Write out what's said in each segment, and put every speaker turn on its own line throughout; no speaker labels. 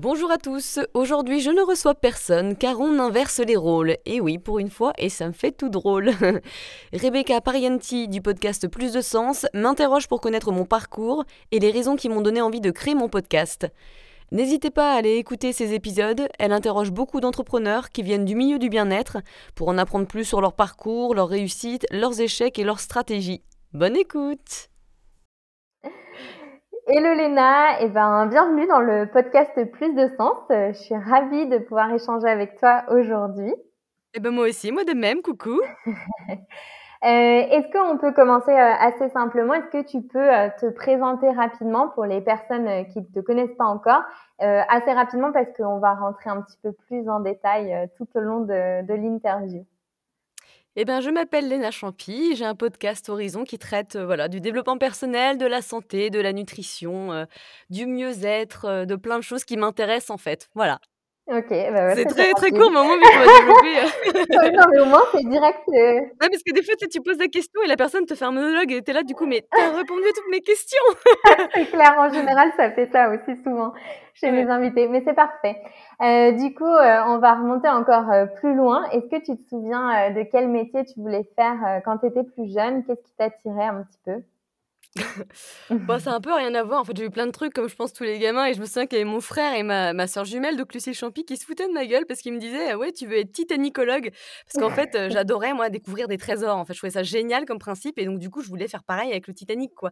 Bonjour à tous, aujourd'hui je ne reçois personne car on inverse les rôles. Et oui, pour une fois, et ça me fait tout drôle. Rebecca Parienti du podcast Plus de Sens m'interroge pour connaître mon parcours et les raisons qui m'ont donné envie de créer mon podcast. N'hésitez pas à aller écouter ces épisodes, elle interroge beaucoup d'entrepreneurs qui viennent du milieu du bien-être pour en apprendre plus sur leur parcours, leurs réussites, leurs échecs et leurs stratégies. Bonne écoute
Hello Léna, et eh ben, bienvenue dans le podcast Plus de Sens. Je suis ravie de pouvoir échanger avec toi aujourd'hui. Et
eh ben moi aussi, moi de même, coucou.
Euh, est-ce qu'on peut commencer euh, assez simplement? Est-ce que tu peux euh, te présenter rapidement pour les personnes qui ne te connaissent pas encore? Assez rapidement parce qu'on va rentrer un petit peu plus en détail tout au long de l'interview.
Eh ben, je m'appelle Léna Champy, j'ai un podcast Horizon qui traite euh, voilà, du développement personnel, de la santé, de la nutrition, euh, du mieux-être, euh, de plein de choses qui m'intéressent en fait. Voilà.
OK, bah,
C'est très, très court, mais au moins,
développer. non, mais au moins, c'est direct.
Ouais, parce que des fois, tu poses la question et la personne te fait un monologue et tu es là, du coup, mais tu as répondu à toutes mes questions.
c'est clair, en général, ça fait ça aussi souvent chez mes invités, mais c'est parfait. Euh, du coup, euh, on va remonter encore euh, plus loin. Est-ce que tu te souviens de quel métier tu voulais faire quand tu étais plus jeune? Qu'est-ce qui t'attirait un petit peu?
Bon, ça a un peu rien à voir. En fait, j'ai eu plein de trucs comme je pense tous les gamins et je me souviens qu'il y avait mon frère et ma, ma soeur jumelle, donc Lucie Champy, qui se foutaient de ma gueule parce qu'ils me disaient Ouais, tu veux être titanicologue? Parce qu'en fait, euh, j'adorais, moi, découvrir des trésors. En fait, je trouvais ça génial comme principe et donc, du coup, je voulais faire pareil avec le Titanic, quoi.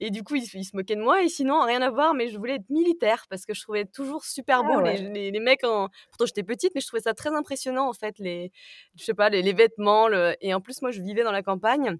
Et du coup, ils, se moquaient de moi et sinon, rien à voir, mais je voulais être militaire parce que je trouvais toujours super ah beau les, les, mecs en. Pourtant, j'étais petite, mais je trouvais ça très impressionnant, en fait, les, je sais pas, les, les vêtements. Le... Et en plus, moi, je vivais dans la campagne.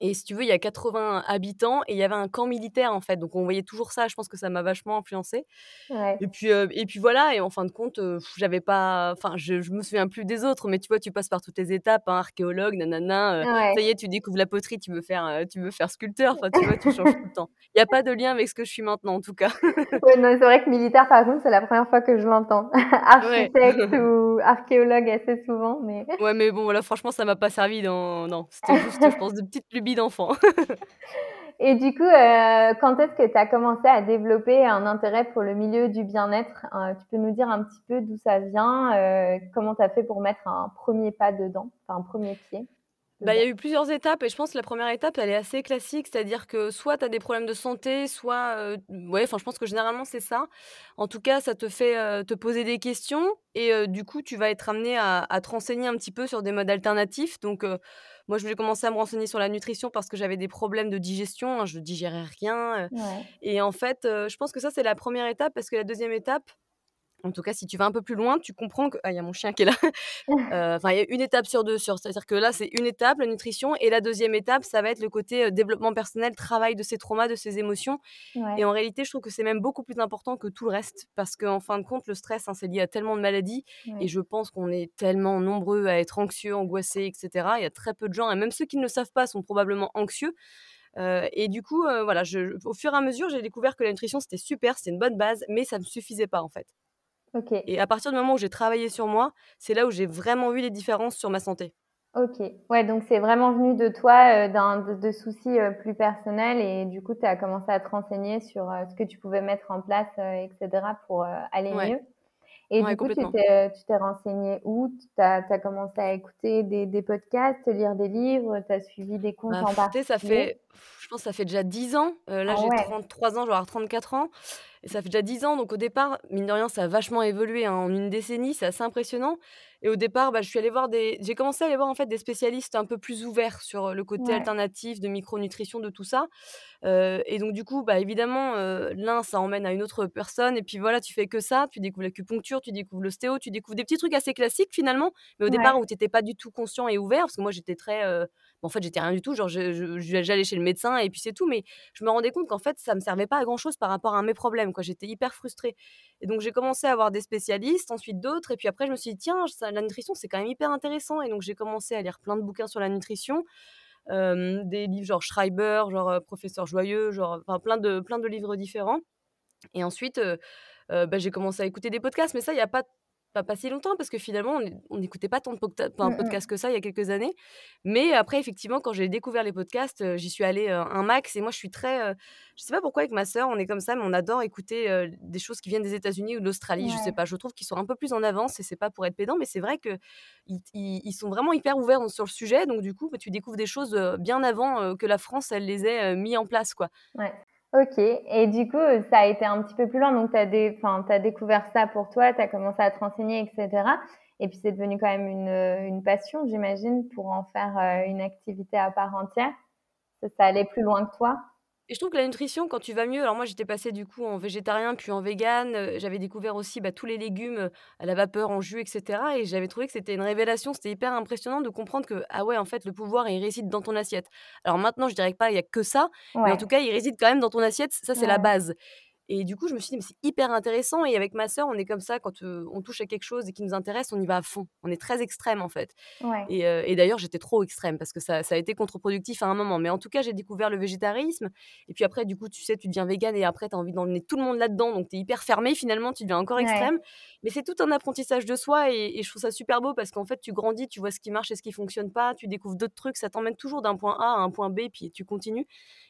Et si tu veux, il y a 80 habitants et il y avait un camp militaire en fait. Donc on voyait toujours ça. Je pense que ça m'a vachement influencé. Et puis et puis voilà. Et en fin de compte, j'avais pas. Enfin, je, je me souviens plus des autres. Mais tu vois, tu passes par toutes les étapes. Hein, archéologue, nanana. Ça y est, tu découvres la poterie. Tu veux faire, tu veux faire sculpteur. Enfin, tu vois, tu changes tout le temps. Il n'y a pas de lien avec ce que je suis maintenant en tout cas.
ouais, non, c'est vrai que militaire, par contre, c'est la première fois que je l'entends. Architecte ou archéologue assez souvent, mais.
Ouais, mais bon, voilà, franchement, ça m'a pas servi dans. Non, c'était juste, je pense, de petites d'enfant.
Et du coup, euh, quand est-ce que tu as commencé à développer un intérêt pour le milieu du bien-être? Euh, Tu peux nous dire un petit peu d'où ça vient euh, Comment tu as fait pour mettre un premier pas dedans, enfin un premier pied
bah, il y a eu plusieurs étapes et je pense que la première étape, elle est assez classique, c'est-à-dire que soit tu as des problèmes de santé, soit ouais, enfin je pense que généralement c'est ça. En tout cas, ça te fait te poser des questions et du coup, tu vas être amené à, à, te renseigner un petit peu sur des modes alternatifs. Donc moi, je voulais commencer à me renseigner sur la nutrition parce que j'avais des problèmes de digestion, hein, je digérais rien. Et en fait, je pense que ça, c'est la première étape parce que la deuxième étape, en tout cas, si tu vas un peu plus loin, tu comprends que. Ah, il y a mon chien qui est là. Euh, enfin, il y a une étape sur deux. Sur... C'est-à-dire que là, c'est une étape, la nutrition. Et la deuxième étape, ça va être le côté euh, développement personnel, travail de ses traumas, de ses émotions. Et en réalité, je trouve que c'est même beaucoup plus important que tout le reste. Parce qu'en fin de compte, le stress, hein, c'est lié à tellement de maladies. Et je pense qu'on est tellement nombreux à être anxieux, angoissés, etc. Il y a très peu de gens, et même ceux qui ne le savent pas, sont probablement anxieux. Euh, et du coup, voilà, je, au fur et à mesure, j'ai découvert que la nutrition, c'était super, c'était une bonne base, mais ça ne me suffisait pas en fait. Et à partir du moment où j'ai travaillé sur moi, c'est là où j'ai vraiment vu les différences sur ma santé.
Ok, ouais, donc c'est vraiment venu de toi, euh, d'un de, soucis euh, plus personnels et du coup, tu as commencé à te renseigner sur euh, ce que tu pouvais mettre en place, etc., pour aller mieux. Et du coup, tu t'es renseigné où? Tu as, commencé à écouter des, des podcasts, lire des livres, tu as suivi des comptes bah, en particulier
ça fait, je pense que ça fait déjà 10 ans. là, ah j'ai 33 ans, je vais avoir 34 ans. Et ça fait déjà 10 ans, donc au départ, mine de rien, ça a vachement évolué hein, en une décennie, c'est assez impressionnant. Et au départ, bah, je suis allée voir des, j'ai commencé à aller voir en fait des spécialistes un peu plus ouverts sur le côté alternatif de micronutrition de tout ça. et donc du coup, bah évidemment, l'un ça emmène à une autre personne, et puis voilà, tu fais que ça, tu découvres l'acupuncture, tu découvres l'ostéo, tu découvres des petits trucs assez classiques finalement, mais au départ où tu n'étais pas du tout conscient et ouvert, parce que moi j'étais très en fait, j'étais rien du tout. Genre, j'allais chez le médecin et puis c'est tout. Mais je me rendais compte qu'en fait, ça me servait pas à grand chose par rapport à mes problèmes. Quoi, j'étais hyper frustrée. Et donc, j'ai commencé à avoir des spécialistes, ensuite d'autres. Et puis après, je me suis dit, tiens, la nutrition, c'est quand même hyper intéressant. Et donc, j'ai commencé à lire plein de bouquins sur la nutrition. des livres genre Schreiber, genre, Professeur Joyeux, genre, enfin plein de plein de livres différents et ensuite, heu, bah, j'ai commencé à écouter des podcasts, mais ça, il y a pas pas pas si longtemps parce que finalement on n'écoutait pas tant de enfin,
Mmh
podcasts que ça il y a quelques années. Mais après effectivement quand j'ai découvert les podcasts, heu, j'y suis allée, heu, un max et moi je suis très, heu, je sais pas pourquoi avec ma sœur on est comme ça, mais on adore écouter, des choses qui viennent des États-Unis ou de l'Australie, je sais pas, je trouve qu'ils sont un peu plus en avance et c'est pas pour être pédant, mais c'est vrai qu'ils ils ils sont vraiment hyper ouverts sur le sujet donc du coup, bah, tu découvres des choses, bien avant, que la France elle les ait, mis en place, quoi.
Ouais. OK et du coup, heu, ça a été un petit peu plus loin donc tu as enfin, découvert ça pour toi, tu as commencé à te renseigner et cetera et puis c'est devenu quand même une, heu, une passion j'imagine pour en faire, heu, une activité à part entière? Ça allait plus loin que toi?
Et je trouve que la nutrition quand tu vas mieux alors moi j'étais passée du coup en végétarien puis en végan, heu, j'avais découvert aussi, bah, tous les légumes, heu, à la vapeur, en jus et cetera et j'avais trouvé que c'était une révélation, c'était hyper impressionnant de comprendre que, ah ouais en fait le pouvoir il réside dans ton assiette. Alors maintenant je dirais pas il y a que ça, mais en tout cas il réside quand même dans ton assiette, ça c'est la base et du coup je me suis dit: «Mais c'est hyper intéressant» et avec ma sœur on est comme ça quand, on touche à quelque chose et qui nous intéresse, on y va à fond. On est très extrêmes en fait
Ouais.
et d'ailleurs j'étais trop extrême parce que ça ça a été contre-productif à un moment, mais en tout cas j'ai découvert le végétarisme et puis après du coup tu sais tu deviens végan et après tu as envie d'emmener tout le monde là-dedans donc tu es hyper fermé finalement, tu deviens encore extrême.
Ouais.
Mais c'est tout un apprentissage de soi et et je trouve ça super beau parce qu'en fait tu grandis, tu vois ce qui marche et ce qui fonctionne pas, tu découvres d'autres trucs, ça t'emmène toujours d'un point A à un point B puis tu continues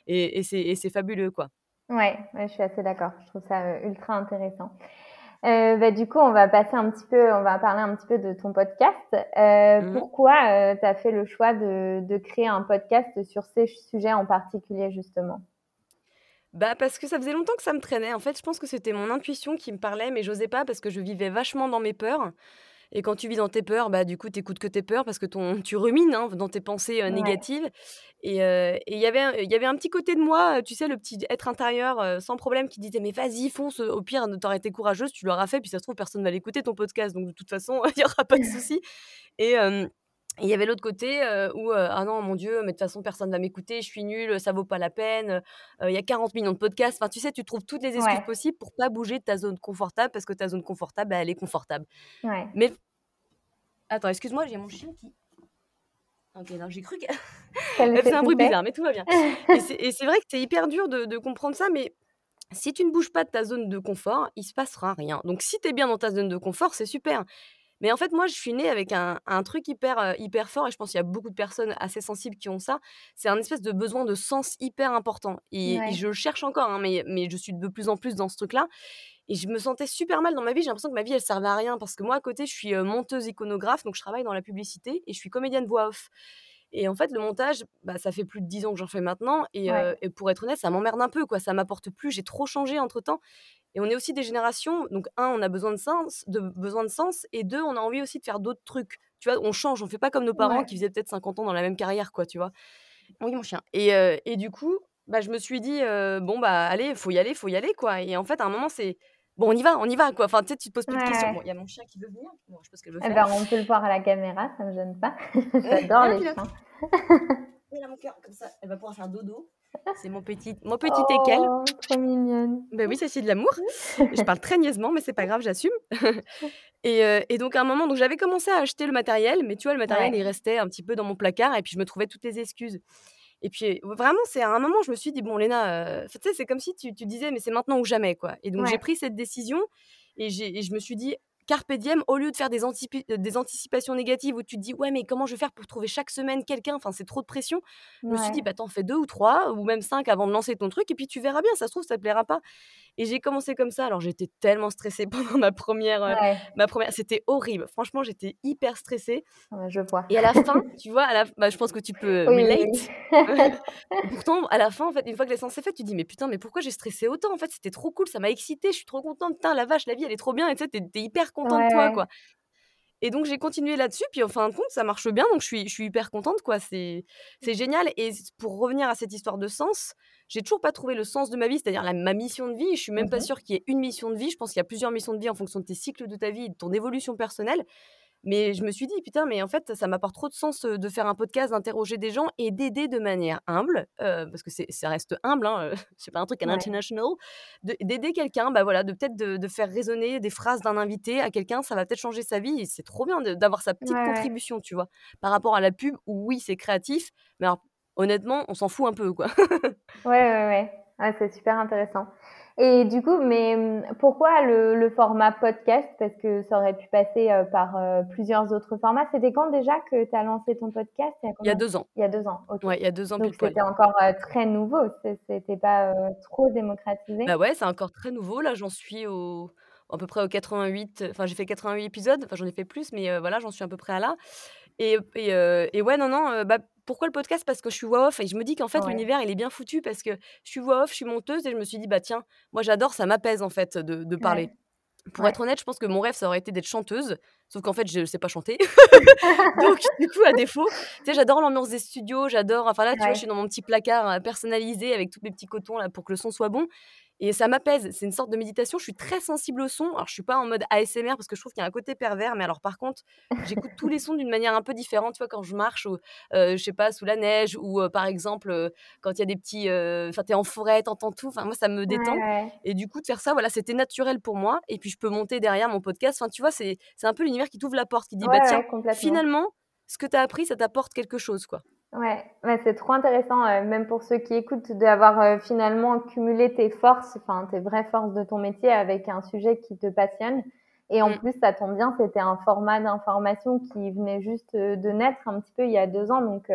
et c'est fabuleux, quoi.
Ouais, ouais, je suis assez d'accord. Je trouve ça, heu, ultra intéressant. Heu, bah, du coup, on va passer un petit peu on va parler un petit peu de ton podcast. Heu,
Mmh mh.
pourquoi, tu as fait le choix de de créer un podcast sur ces sujets en particulier, justement?
Bah, parce que ça faisait longtemps que ça me traînait. En fait, je pense que c'était mon intuition qui me parlait, mais j'osais pas parce que je vivais vachement dans mes peurs et quand tu vis dans tes peurs, bah, du coup, tu écoutes que tes peurs parce que ton tu rumines, hein, dans tes pensées,
Ouais.
négatives et heu et il y avait il y avait un petit côté de moi, heu, tu sais, le petit être intérieur, sans problème qui disait: «Mais vas-y, fonce, au pire, tu aurais été courageuse, tu l'auras fait, puis ça se trouve personne va l'écouter ton podcast, donc de toute façon, il y aura pas de souci» et et il y avait l'autre côté, heu, où, heu: «Ah non, mon Dieu, mais de toute façon personne va m'écouter, je suis nulle, ça vaut pas la peine, heu, il y a 40 000 000 de podcasts». Enfin, tu sais, tu trouves toutes les excuses
Ouais.
possibles pour pas bouger de ta zone confortable parce que ta zone confortable, elle est confortable.
Ouais.
Mais attends, excuse-moi, j'ai mon chien qui OK, non, j'ai cru que faisait un bruit bizarre, mais tout va bien et c'est et c'est vrai que c'est hyper dur de de comprendre ça, mais si tu ne bouges pas de ta zone de confort, il se passera rien. Donc si tu es bien dans ta zone de confort, c'est super. Mais en fait, moi, je suis née avec un un truc hyper, heu, hyper fort et je pense qu'il y a beaucoup de personnes assez sensibles qui ont ça. C'est un espèce de besoin de sens hyper important et je le cherche encore, hein, mais mais je suis de plus en plus dans ce truc-là et je me sentais super mal dans ma vie. J'ai l'impression que ma vie, elle servait à rien parce que moi, à côté, je suis, monteuse iconographe, donc je travaille dans la publicité et je suis comédienne voix off et en fait, le montage, bah, ça fait plus de 10 ans que j'en fais maintenant et
Ouais.
heu et pour être honnête, ça m'emmerde un peu, quoi. Ça m'apporte plus, j'ai trop changé entre-temps et on est aussi des générations donc 1, on a besoin de sens de besoin de sens et 2, on a envie aussi de faire d'autres trucs. Tu vois? On change, on fait pas comme nos parents
Ouais.
qui faisaient peut-être 50 ans dans la même carrière, quoi, tu vois? Oui, mon chien et et du coup, bah, je me suis dit, «Bon, bah, allez, faut y aller, faut y aller, quoi» et en fait, à un moment, c'est: «Bon, on y va, on y va», quoi. Enfin, tu sais, tu te poses plus de questions. Bon, il y a mon chien qui veut venir. Bon, je ce qu'elle veut
Eh
faire.
ben, on peut le voir à la caméra, ça me gêne pas. J'adore
Ah,
les chiens.
Viens, mon cœur, comme ça, elle va pouvoir faire dodo. C'est mon petit mon petit.
Oh, trop mignonne.
Bah, oui, ça, c'est de l'amour. Je parle très niaisement, mais c'est pas grave, j'assume et heu et donc à un moment, donc j'avais commencé à acheter le matériel, mais tu vois, le matériel, il restait un petit peu dans mon placard et puis je me trouvais toutes les excuses et puis vraiment, c'est à un moment, je me suis dit: «Bon, Léna, heu» tu sais, c'est comme si tu tu disais: «Mais c'est maintenant ou jamais», quoi et donc j'ai pris cette décision et j'ai et je me suis dit: «Carpe diem», au lieu de faire des antipi des anticipations négatives où tu te dis: «Ouais, mais comment je vais faire pour trouver chaque semaine quelqu'un?» enfin, c'est trop de pression. Je me suis dit. «Bah, tu en fais 2 ou 3 ou même 5 avant de lancer ton truc et puis tu verras bien, ça se trouve, ça te plaira pas» et j'ai commencé comme ça. Alors j'étais tellement stressée pendant ma 1re, heu,
Ouais.
ma 1re c'était horrible. Franchement, j'étais hyper stressée
Ouais, je vois.
et à la fin, tu vois, à la bah, je pense que tu peux
Oui, oui, oui.
relate pourtant, à la fin, en fait, une fois que la séance est faite, tu te dis: «Mais putain, mais pourquoi j'ai stressé autant? En fait, c'était trop cool, ça m'a excitée, je suis trop contente. Putain, la vache, la vie, elle est trop bien» et tu sais, tu es tu es hyper
Ouais,
content de toi, quoi. Et donc j'ai continué là-dessus puis en fin de compte, ça marche bien donc je suis je suis hyper contente, quoi. C'est c'est génial. Et pour revenir à cette histoire de sens, j'ai toujours pas trouvé le sens de ma vie, c'est-à-dire la ma mission de vie. Je suis même
Mmh
pas sûre qu'il y ait une mission de vie. Je pense qu'il y a plusieurs missions de vie en fonction de tes cycles de ta vie et de ton évolution personnelle mais je me suis dit: «Putain, mais en fait, ça m'apporte trop de sens, de faire un podcast, d'interroger des gens et d'aider de manière humble», parce que ça reste humble, hein, c'est pas un truc à
Ouais.
de d'aider quelqu'un, bah, voilà, de peut-être de de faire résonner des phrases d'un invité à quelqu'un, ça va peut-être changer sa vie et c'est trop bien d'avoir sa
Ouais,
petite
ouais.
contribution, tu vois? Par rapport à la pub où oui, c'est créatif, mais alors honnêtement, on s'en fout un peu, quoi.
Ouais, ouais, ouais. Ah, c'est super intéressant. Et du coup, mais mmh, pourquoi le, le format podcast? Parce que ça aurait pu passer euh, par euh, plusieurs autres formats. C'était quand déjà que tu as lancé ton podcast? Il y a
Il y a
combien
deux ans.
Il y a deux ans, ok.
Ouais, il y a deux ans
Donc c'était encore euh, très nouveau, c'était pas trop démocratisé?
Bah ouais, c'est encore très nouveau. Là, j'en suis au à peu près au 88, enfin, j'ai fait 88 épisodes, enfin, j'en ai fait plus, mais voilà, j'en suis à peu près à là et et ouais, non, non, bah, pourquoi le podcast? Parce que je suis voix off et je me dis qu'en fait,
Ouais,
l'univers, il est bien foutu parce que je suis voix off, je suis monteuse et je me suis dit: «Bah, tiens, moi, j'adore, ça m'apaise, en fait, de de
ouais,
parler». Pour
ouais.
être honnête, je pense que mon rêve, ça aurait été d'être chanteuse, sauf qu'en fait, je sais pas chanter. Donc du coup, à défaut, tu sais, j'adore l'ambiance des studios, j'adore enfin là, tu vois, je suis dans mon petit placard, heu, personnalisé avec tous mes petits cotons là pour que le son soit bon et ça m'apaise. C'est une sorte de méditation. Je suis très sensible au son. Alors je suis pas en mode ASMR parce que je trouve qu'il y a un côté pervers, mais alors par contre, j'écoute tous les sons d'une manière un peu différente. Tu vois, quand je marche ou, heu, je sais pas, sous la neige ou, par exemple, quand il y a des petits, enfin, tu es en forêt, tu entends tout. Enfin, moi, ça me détend
ouais.
et du coup, de faire ça, voilà, c'était naturel pour moi et puis je peux monter derrière mon podcast. Enfin, tu vois, c'est un peu l'univers qui t'ouvre la porte, qui dit:
Ouais,
«Bah tiens,
ouais,
finalement, ce que tu as appris, ça t'apporte quelque chose, quoi».
Ouais, ouais, c'est trop intéressant, heu, même pour ceux qui écoutent, d'avoir, heu, finalement cumulé tes forces, enfin tes vraies forces de ton métier avec un sujet qui te passionne et en
Mmh
plus, ça tombe bien, c'était un format d'information qui venait juste, heu, de naître un petit peu il y a 2 ans donc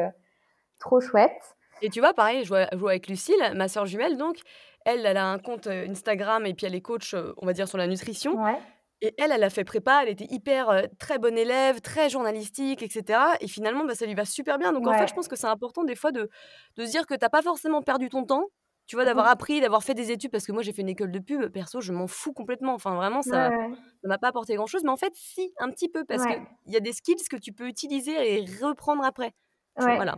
trop chouette.
et tu vois, pareil, je vois je vois avec Lucille, ma sœur jumelle donc. Elle, elle a un compte, Instagram et puis elle est coach, on va dire sur la nutrition
Ouais,
et elle, elle a fait prépa, elle était hyper, très bonne élève, très journalistique et cetera et finalement, bah, ça lui va super bien donc en fait, je pense que c'est important des fois de de se dire que tu as pas forcément perdu ton temps, tu vois? D'avoir
Mmh
appris, d'avoir fait des études parce que moi, j'ai fait une école de pub, perso, je m'en fous complètement, enfin vraiment ça
ouais,
ça m'a pas apporté grand chose mais en fait si, un petit peu parce qu'il y a des skills que tu peux utiliser et reprendre après. Vois? Voilà.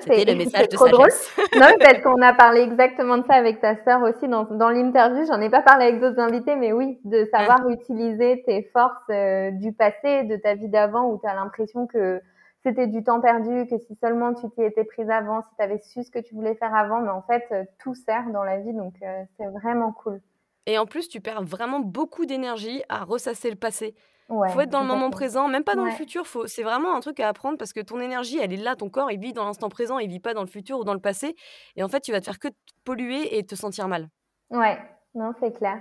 C'était
c'est
le message de
trop drôle. Non, parce qu'on a parlé exactement de ça avec ta sœur aussi dans dans l'interview. J'en ai pas parlé avec d'autres invités, mais oui, de
Ouais.
savoir utiliser tes forces, heu, du passé, de ta vie d'avant où tu as l'impression que c'était du temps perdu, que si seulement tu t'y étais prise avant, si tu avais su ce que tu voulais faire avant, mais en fait, heu, tout sert dans la vie donc heu, c'est vraiment cool.
Et en plus, tu perds vraiment beaucoup d'énergie à ressasser le passé.
Ouais,
Faut être dans le moment
complètement.
présent, même pas dans le
Ouais,
futur, faut c'est vraiment un truc à apprendre parce que ton énergie, elle est là, ton corps, il vit dans l'instant présent, il vit pas dans le futur ou dans le passé et en fait, tu vas te faire que te polluer et te sentir mal.
ouais, non, c'est clair.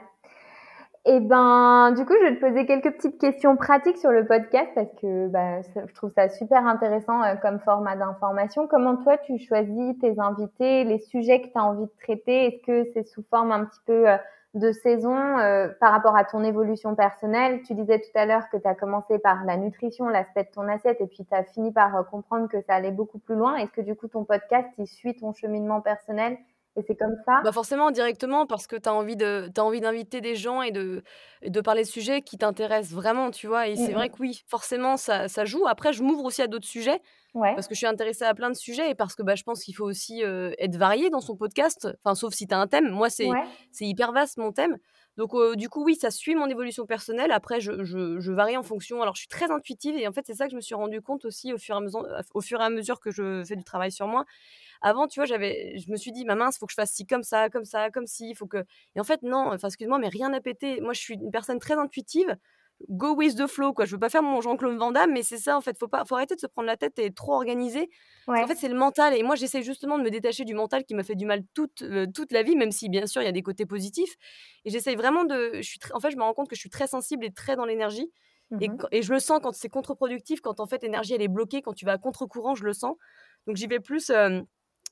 Et ben, du coup, je vais te poser quelques petites questions pratiques sur le podcast parce que bah, ça- je trouve ça super intéressant euh, comme format d'information. Comment toi, tu choisis tes invités, les sujets que tu as envie de traiter? Est-ce que c'est sous forme un petit peu euh, de saison euh, par rapport à ton évolution personnelle Tu disais tout à l'heure que tu as commencé par la nutrition, l'aspect de ton assiette, et puis tu as fini par euh, comprendre que ça allait beaucoup plus loin. Est-ce que du coup, ton podcast, il suit ton cheminement personnel et c'est comme ça
Bah, forcément, directement parce que tu as envie de tu envie d'inviter des gens et de et de parler de sujets qui t'intéressent vraiment, tu vois? Et
Mm,
c'est vrai que oui, forcément, ça ça joue. Après, je m'ouvre aussi à d'autres sujets
Ouais,
Parce que je suis intéressée à plein de sujets et parce que, bah, je pense qu'il faut aussi, être varié dans son podcast, enfin, sauf si tu as un thème. Moi, c'est
ouais,
c'est hyper vaste mon thème. Donc, du coup, oui, ça suit mon évolution personnelle. Après, je je je varie en fonction alors je suis très intuitive et en fait, c'est ça que je me suis rendu compte aussi au fur et à mesure au fur et à mesure que je fais du travail sur moi. Avant, tu vois, j'avais je me suis dit: «Ma mince, faut que je fasse ci comme ça, comme ça, comme ci, faut que» et en fait, non, enfin, excuse-moi, mais rien n'a pété. Moi, je suis une personne très intuitive. Go with the flow, quoi. Je veux pas faire mon Jean-Claude Van Damme, mais c'est ça, en fait. Faut pas faut arrêter de se prendre la tête et être trop organisé.
Ouais.
fait, c'est le mental et moi, j'essaie justement de me détacher du mental qui m'a fait du mal toute, heu, toute la vie, même si, bien sûr, il y a des côtés positifs et j'essaye vraiment de je suis en fait, je me rends compte que je suis très sensible et très dans l'énergie et
Mmh
quand et je le sens quand c'est contre-productif, quand, en fait, l'énergie, elle est bloquée, quand tu vas à contre-courant, je le sens. Donc j'y vais plus,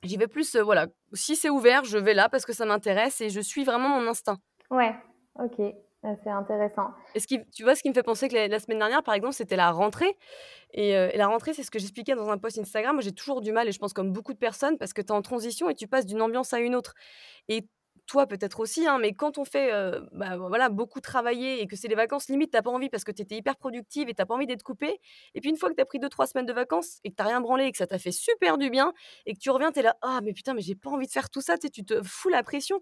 j'y vais plus, heu, voilà, si c'est ouvert, je vais là parce que ça m'intéresse et je suis vraiment mon instinct.
Ouais, OK, heu, c'est intéressant.
Et ce qui tu vois, ce qui me fait penser que la la semaine dernière, par exemple, c'était la rentrée et heu et la rentrée, c'est ce que j'expliquais dans un post Instagram. Moi, j'ai toujours du mal et je pense comme beaucoup de personnes parce que tu es en transition et tu passes d'une ambiance à une autre et toi, peut-être aussi, hein, mais quand on fait, heu, bah, voilà, beaucoup travailler et que c'est les vacances, limite, tu as pas envie parce que tu étais hyper productive et tu as pas envie d'être coupée et puis une fois que tu as pris deux trois semaines de vacances et que tu as rien branlé et que ça t'a fait super du bien et que tu reviens, tu es là: «Ah mais putain, mais j'ai pas envie de faire tout ça», tu tu te fous la pression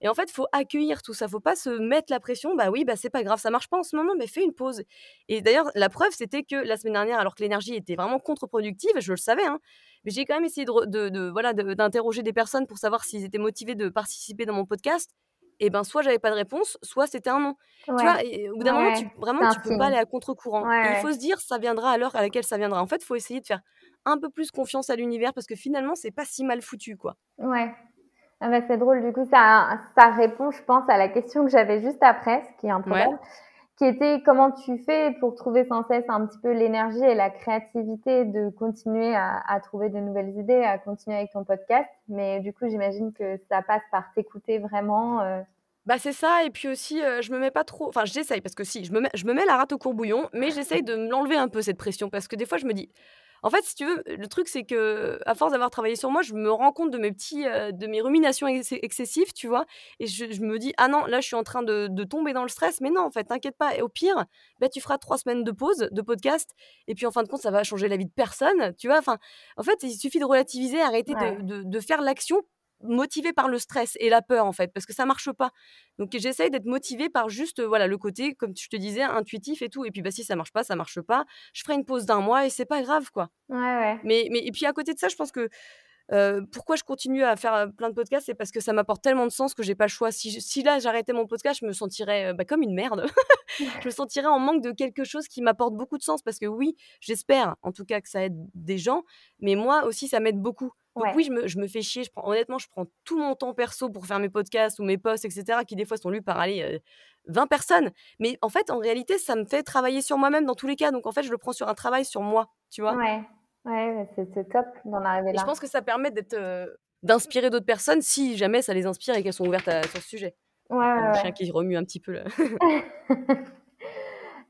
et en fait, faut accueillir tout ça, faut pas se mettre la pression. Bah oui, bah, c'est pas grave, ça marche pas en ce moment, mais fais une pause. Et d'ailleurs, la preuve, c'était que la semaine dernière, alors que l'énergie était vraiment contre-productive, je le savais, hein, mais j'ai quand même essayé de, de, de- voilà, de- d'interroger des personnes pour savoir s'ils étaient motivés de participer dans mon podcast. Et ben, soit j'avais pas de réponse, soit c'était un non. Tu vois, et au bout d'un moment, tu, vraiment,
un
tu peux pas aller à contre-courant. Il faut se dire, ça viendra à l'heure à laquelle ça viendra. En fait, il faut essayer de faire un peu plus confiance à l'univers parce que finalement, c'est pas si mal foutu, quoi.
Ouais. Ah bah, c'est drôle, du coup, ça ça répond, je pense, à la question que j'avais juste après, ce qui est
Ouais.
«Comment tu fais pour trouver sans cesse un petit peu l'énergie et la créativité de continuer à trouver de nouvelles idées, à continuer avec ton podcast?» mais du coup, j'imagine que ça passe par t'écouter vraiment, heu
Bah, c'est ça et puis aussi, heu, je me mets pas trop enfin, j'essaye parce que si, je me mets je me mets la rate au courbouillon, mais j'essaye de l'enlever un peu cette pression parce que des fois je me dis en fait, si tu veux, le truc c'est qu'à force d'avoir travaillé sur moi, je me rends compte de mes petits, heu, de mes ruminations ex excessives, tu vois? Et je je me dis: «Ah non, là je suis en train de de tomber dans le stress», mais non, en fait, t'inquiète pas et au pire, bah, tu feras 3 semaines de pause, de podcast et puis en fin de compte, ça va changer la vie de personne, tu vois? Enfin, en fait, il suffit de relativiser, arrêter de
ouais,
de de faire l'action motivée par le stress et la peur, en fait, parce que ça marche pas. Donc j'essaye d'être motivée par juste, heu, voilà, le côté, comme je te disais, intuitif et tout et puis, bah, si ça marche pas, ça marche pas. Je ferai une pause d'un mois et c'est pas grave, quoi.
ouais, ouais,
Mais mais et puis à côté de ça, je pense que, heu, pourquoi je continue à faire, heu, plein de podcasts, c'est parce que ça m'apporte tellement de sens que j'ai pas le choix. Si si là, j'arrêtais mon podcast, je me sentirais, bah, comme une merde. Je me sentirais en manque de quelque chose qui m'apporte beaucoup de sens parce que oui, j'espère en tout cas que ça aide des gens, mais moi aussi ça m'aide beaucoup. Donc
ouais,
oui, je me je me fais chier, je prends honnêtement, je prends tout mon temps perso pour faire mes podcasts ou mes posts et cetera qui des fois sont lus par allez, heu, 20 personnes. Mais en fait, en réalité, ça me fait travailler sur moi-même dans tous les cas. Donc en fait, je le prends sur un travail sur moi, tu vois?
ouais, ouais, c'est top d'en arriver
Et je
là.
pense que ça permet d'être, d'inspirer d'autres personnes si jamais ça les inspire et qu'elles sont ouvertes à sur ce sujet.
Ouais,
mon
ouais,
chien
ouais.
qui remue un petit peu là.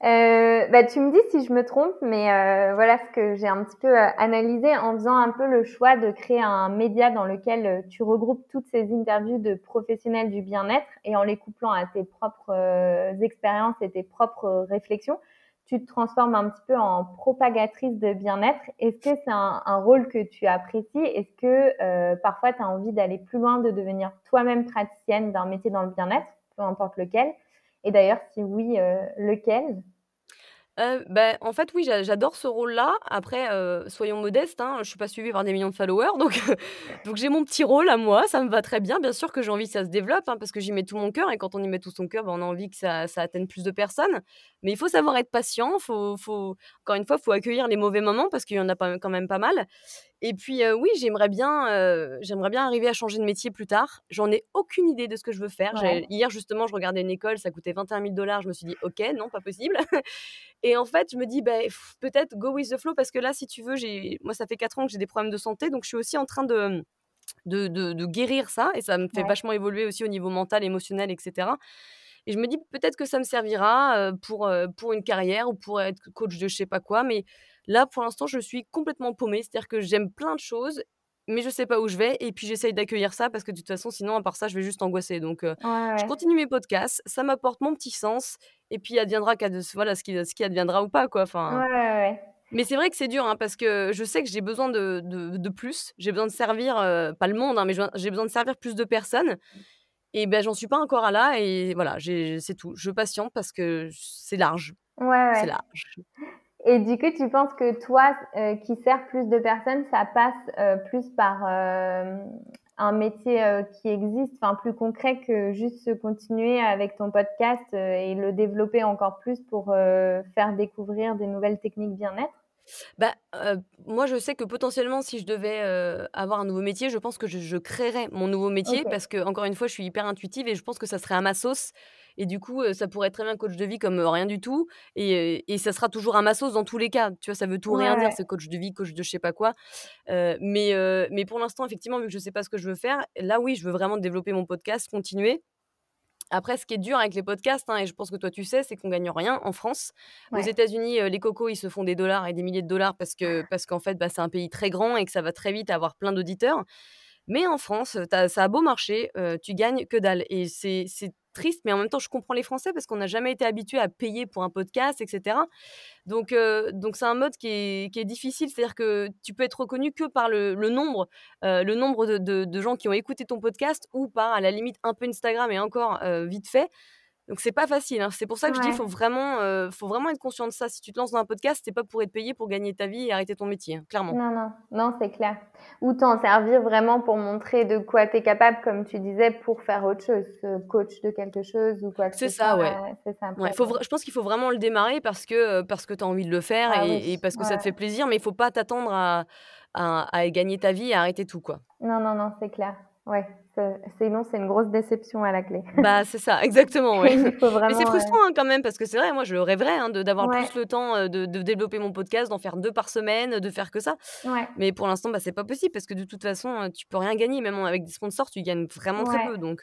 Heu, bah, tu me dis si je me trompe, mais heu, voilà ce que j'ai un petit peu, heu, analysé en faisant un peu le choix de créer un média dans lequel, heu, tu regroupes toutes ces interviews de professionnels du bien-être et en les couplant à tes propres, heu, expériences et tes propres, réflexions, tu te transformes un petit peu en propagatrice de bien-être. Est-ce que c'est un rôle que tu apprécies? Est-ce que, heu, parfois tu as envie d'aller plus loin, de devenir toi-même praticienne d'un métier dans le bien-être, peu importe lequel? Et d'ailleurs si oui, heu, lequel?
Heu, bah, en fait, oui, j'a j'adore ce rôle-là. Après, heu, soyons modestes, hein, je suis pas suivie par des millions de followers, donc donc j'ai mon petit rôle à moi, ça me va très bien. Bien sûr que j'ai envie que ça se développe, hein, parce que j'y mets tout mon cœur et quand on y met tout son cœur, bah, on a envie que ça ça atteigne plus de personnes. Mais il faut savoir être patient, faut faut encore une fois, faut accueillir les mauvais moments parce qu'il y en a quand même pas mal et puis, oui, j'aimerais bien, j'aimerais bien arriver à changer de métier plus tard. J'en ai aucune idée de ce que je veux faire.
Ouais,
hier, justement, je regardais une école, ça coûtait 21 000 je me suis dit: «OK, non, pas possible». Et en fait, je me dis: «Beh, peut-être go with the flow» parce que là, si tu veux, j'ai moi, ça fait 4 ans que j'ai des problèmes de santé, donc je suis aussi en train de, de de de guérir ça et ça me fait
ouais,
vachement évoluer aussi au niveau mental, émotionnel et cetera. Et je me dis: «Peut-être que ça me servira, pour, pour une carrière ou pour être coach de je sais pas quoi», mais là, pour l'instant, je suis complètement paumée. C'est-à-dire que j'aime plein de choses, mais je sais pas où je vais et puis j'essaye d'accueillir ça parce que de toute façon, sinon, à part ça, je vais juste angoisser. Donc,
ouais,
je
ouais.
continue mes podcasts, ça m'apporte mon petit sens et puis adviendra qu'ad voilà, ce qui ce qui adviendra ou pas, quoi, enfin
ouais, ouais.
mais c'est vrai que c'est dur, hein, parce que je sais que j'ai besoin de de de plus. J'ai besoin de servir, heu, pas le monde, hein, mais j'ai besoin de servir plus de personnes et ben, j'en suis pas encore à là et voilà, c'est tout. Je patiente parce que c'est large,
Ouais,
c'est
ouais.
large.
Et du coup, tu penses que toi, heu, qui sers plus de personnes, ça passe, heu, plus par, hem, un métier, qui existe, enfin plus concret que juste se continuer avec ton podcast, et le développer encore plus pour, faire découvrir des nouvelles techniques bien-être?
Bah, moi, je sais que potentiellement, si je devais, avoir un nouveau métier, je pense que je je créerais mon nouveau métier parce que encore une fois, je suis hyper intuitive et je pense que ça serait à ma sauce et du coup, ça pourrait être très bien coach de vie comme, rien du tout et et ça sera toujours à ma sauce dans tous les cas. Tu vois? Ça veut tout
Ouais,
rien dire,
ouais.
ce coach de vie, coach de je sais pas quoi, mais mais pour l'instant, effectivement, vu que je sais pas ce que je veux faire, là, oui, je veux vraiment développer mon podcast, continuer après, ce qui est dur avec les podcasts, hein, et je pense que toi tu sais, c'est qu'on gagne rien en France. Aux. États-Unis, les cocos, ils se font des dollars et des milliers de dollars parce que parce qu'en fait, bah, c'est un pays très grand et que ça va très vite avoir plein d'auditeurs. Mais en France, ça a beau marcher, heu, tu gagnes que dalle et c'est c'est triste, mais en même temps, je comprends les Français parce qu'on n'a jamais été habitués à payer pour un podcast et cetera. Donc heu, donc c'est un mode qui est qui est difficile, c'est-à-dire que tu peux être reconnu que par le nombre, le nombre de de gens qui ont écouté ton podcast ou par, à la limite, un peu Instagram et encore, heu, vite fait. Donc c'est pas facile, hein. C'est pour ça que je dis, faut vraiment, heu, faut vraiment être conscient de ça. Si tu te lances dans un podcast, c'est pas pour être payé pour gagner ta vie et arrêter ton métier, hein, clairement.
Non, non, non, c'est clair. Ou t'en servir vraiment pour montrer de quoi tu es capable, comme tu disais, pour faire autre chose, coach de quelque chose ou quoi que
C'est
ce soit,
ça, ouais.
ouais, c'est ça,
Ouais, faut je pense qu'il faut vraiment le démarrer parce que, heu, parce que tu as envie de le faire
Ah
et parce que ça te fait plaisir, mais il faut pas t'attendre à à à gagner ta vie et arrêter tout, quoi.
Non, non, non, c'est clair. Ouais, sinon c'est une grosse déception à la clé.
Bah, c'est ça, exactement, ouais. Mais c'est frustrant, hein, quand même, parce que c'est vrai, moi, je rêverais, hein, de d'avoir
Ouais.
plus le temps, heu, de de développer mon podcast, d'en faire 2 par semaine, de faire que ça. Mais pour l'instant, bah, c'est pas possible parce que de toute façon, heu, tu peux rien gagner, même avec des sponsors, tu gagnes vraiment très peu, donc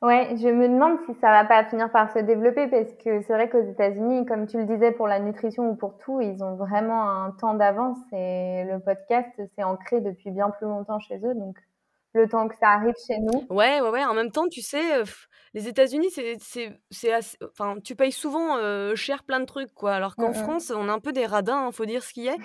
Ouais, je me demande si ça va pas finir par se développer parce que c'est vrai qu'aux États-Unis, comme tu le disais pour la nutrition ou pour tout, ils ont vraiment un temps d'avance et le podcast, c'est ancré depuis bien plus longtemps chez eux, donc le temps que ça arrive chez nous
Ouais, ouais, ouais, en même temps, tu sais, heu, les États-Unis, c'est c'est c'est ass enfin, tu payes souvent, heu, cher plein de trucs, quoi, alors
Mmh
qu'en. France, on est un peu des radins, hein, faut dire ce qui est.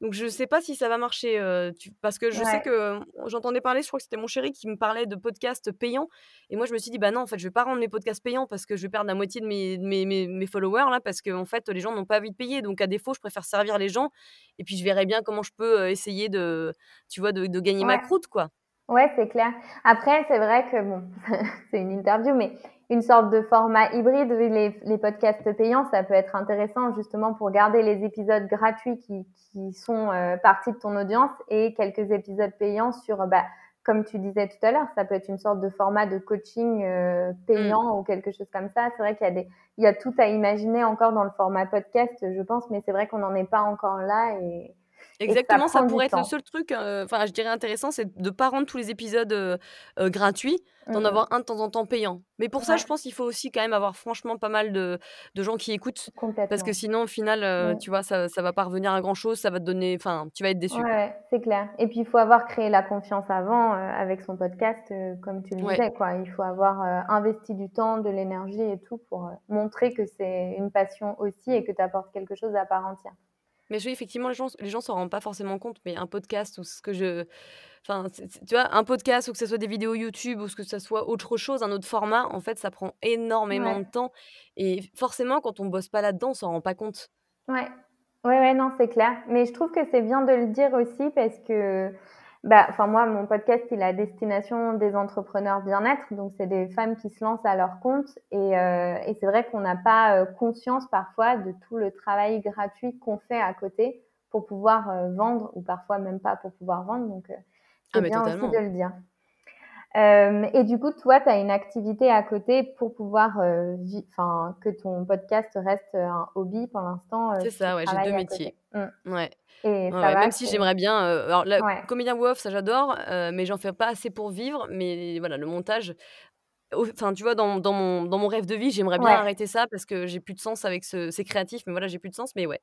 Donc je sais pas si ça va marcher, tu parce que je sais que, j'entendais parler, je crois que c'était mon chéri qui me parlait de podcasts payants et moi je me suis dit: «Bah non, en fait, je vais pas rendre mes podcasts payants parce que je vais perdre la moitié de mes de mes mes mes followers là, parce qu'en fait, les gens n'ont pas envie de payer, donc à défaut, je préfère servir les gens et puis je verrai bien comment je peux, essayer de, tu vois, de de gagner ma croûte, quoi».
Ouais, c'est clair. Après, c'est vrai que bon, c'est une interview, mais une sorte de format hybride, vu les les podcasts payants, ça peut être intéressant justement pour garder les épisodes gratuits qui qui sont, heu, partie de ton audience et quelques épisodes payants sur, bah, comme tu disais tout à l'heure, ça peut être une sorte de format de coaching, heu,
Mmh.
payant ou quelque chose comme ça. C'est vrai qu'il y a des il y a tout à imaginer encore dans le format podcast, je pense, mais c'est vrai qu'on n'en est pas encore là et ça
Exactement, ça pourrait être le seul truc, heu, enfin, je dirais intéressant, c'est de pas rendre tous les épisodes, heu heu, gratuits,
Mmh
d'en
mh.
avoir un de temps en temps payant. Mais pour ça, je pense qu'il faut aussi quand même avoir franchement pas mal de de gens qui écoutent parce que sinon, au final,
Mmh.
tu vois, ça ça va pas revenir à grand chose, ça va te donner enfin, tu vas être déçu.
ouais, c'est clair et puis il faut avoir créé la confiance avant, avec son podcast, comme tu le
Ouais.
disais, quoi. Il faut avoir, investi du temps, de l'énergie et tout pour, montrer que c'est une passion aussi et que tu apportes quelque chose à part entière.
Mais oui, effectivement, les gens les gens s'en rendent pas forcément compte, mais un podcast ou ce que je enfin, c c tu vois, un podcast ou que ce soit des vidéos YouTube ou ce que ça soit autre chose, un autre format, en fait, ça prend énormément de temps et forcément, quand on bosse pas là-dedans, on s'en rend pas compte.
Ouais. Ouais, ouais, non, c'est clair. Mais je trouve que c'est bien de le dire aussi parce que, bah, enfin moi, mon podcast, il à destination des entrepreneurs bien-être, donc c'est des femmes qui se lancent à leur compte et heu et c'est vrai qu'on n'a pas, heu, conscience parfois de tout le travail gratuit qu'on fait à côté pour pouvoir, heu, vendre ou parfois même pas pour pouvoir vendre, donc heu,
Ah
c'est
mais
bien aussi de
totalement.
le dire. Hem et du coup, toi, tu as une activité à côté pour pouvoir, enfin, que ton podcast reste, heu, un hobby pour l'instant,
C'est ça, ouais, j'ai 2
travailles à côté.
métiers.
Mmh
Ouais.
et
Ouais,
ça
ouais,
va,
même si j'aimerais bien, alors la
ouais.
comédien off, ça j'adore, mais j'en fais pas assez pour vivre, mais voilà, le montage, enfin, tu vois, dans dans mon dans mon rêve de vie, j'aimerais bien
Ouais.
arrêter ça parce que j'ai plus de sens avec ce c'est créatif, mais voilà, j'ai plus de sens, mais ouais,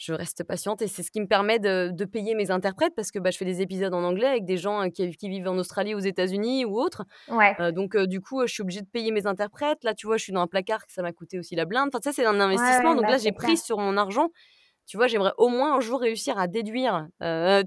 je reste patiente et c'est ce qui me permet de de payer mes interprètes parce que, bah, je fais des épisodes en anglais avec des gens, qui qui vivent en Australie, aux États-Unis ou autres,
Ouais.
donc du coup, je suis obligée de payer mes interprètes. Là, tu vois, je suis dans un placard que ça m'a coûté aussi la blinde. Enfin, sais, c'est un investissement,
ouais,
donc
bah,
là, j'ai prise sur mon argent. Tu vois, j'aimerais au moins un jour réussir à déduire,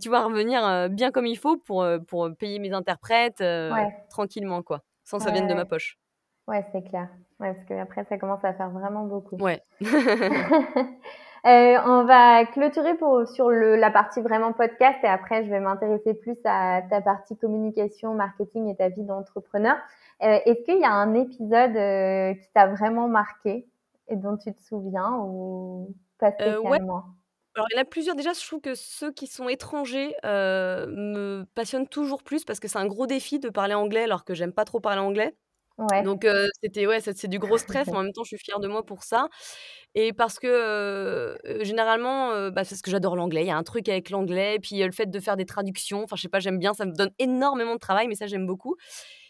tu vois, revenir, bien comme il faut pour, pour, payer mes interprètes,
Ouais.
tranquillement, quoi, sans que ça vienne de ma poche.
Ouais, c'est clair. Ouais, parce qu'après ça commence à faire vraiment beaucoup.
Ouais.
Heu, on va clôturer pour sur le la partie vraiment podcast et après je vais m'intéresser plus à ta partie communication, marketing et ta vie d'entrepreneur. Heu, est-ce qu'il y a un épisode, heu, qui t'a vraiment marqué et dont tu te souviens ou pas
ouais,
spécialement?
alors il y en a plusieurs. Déjà, je trouve que ceux qui sont étrangers, me passionnent toujours plus parce que c'est un gros défi de parler anglais alors que j'aime pas trop parler anglais.
Ouais.
Donc heu, c'était ouais, c'est c'est du gros stress, mais en même temps, je suis fière de moi pour ça et parce que, heu heu, généralement, heu, bah, c'est parce que j'adore l'anglais. Il y a un truc avec l'anglais, puis, heu, le fait de faire des traductions, enfin, je sais pas, j'aime bien, ça me donne énormément de travail, mais ça, j'aime beaucoup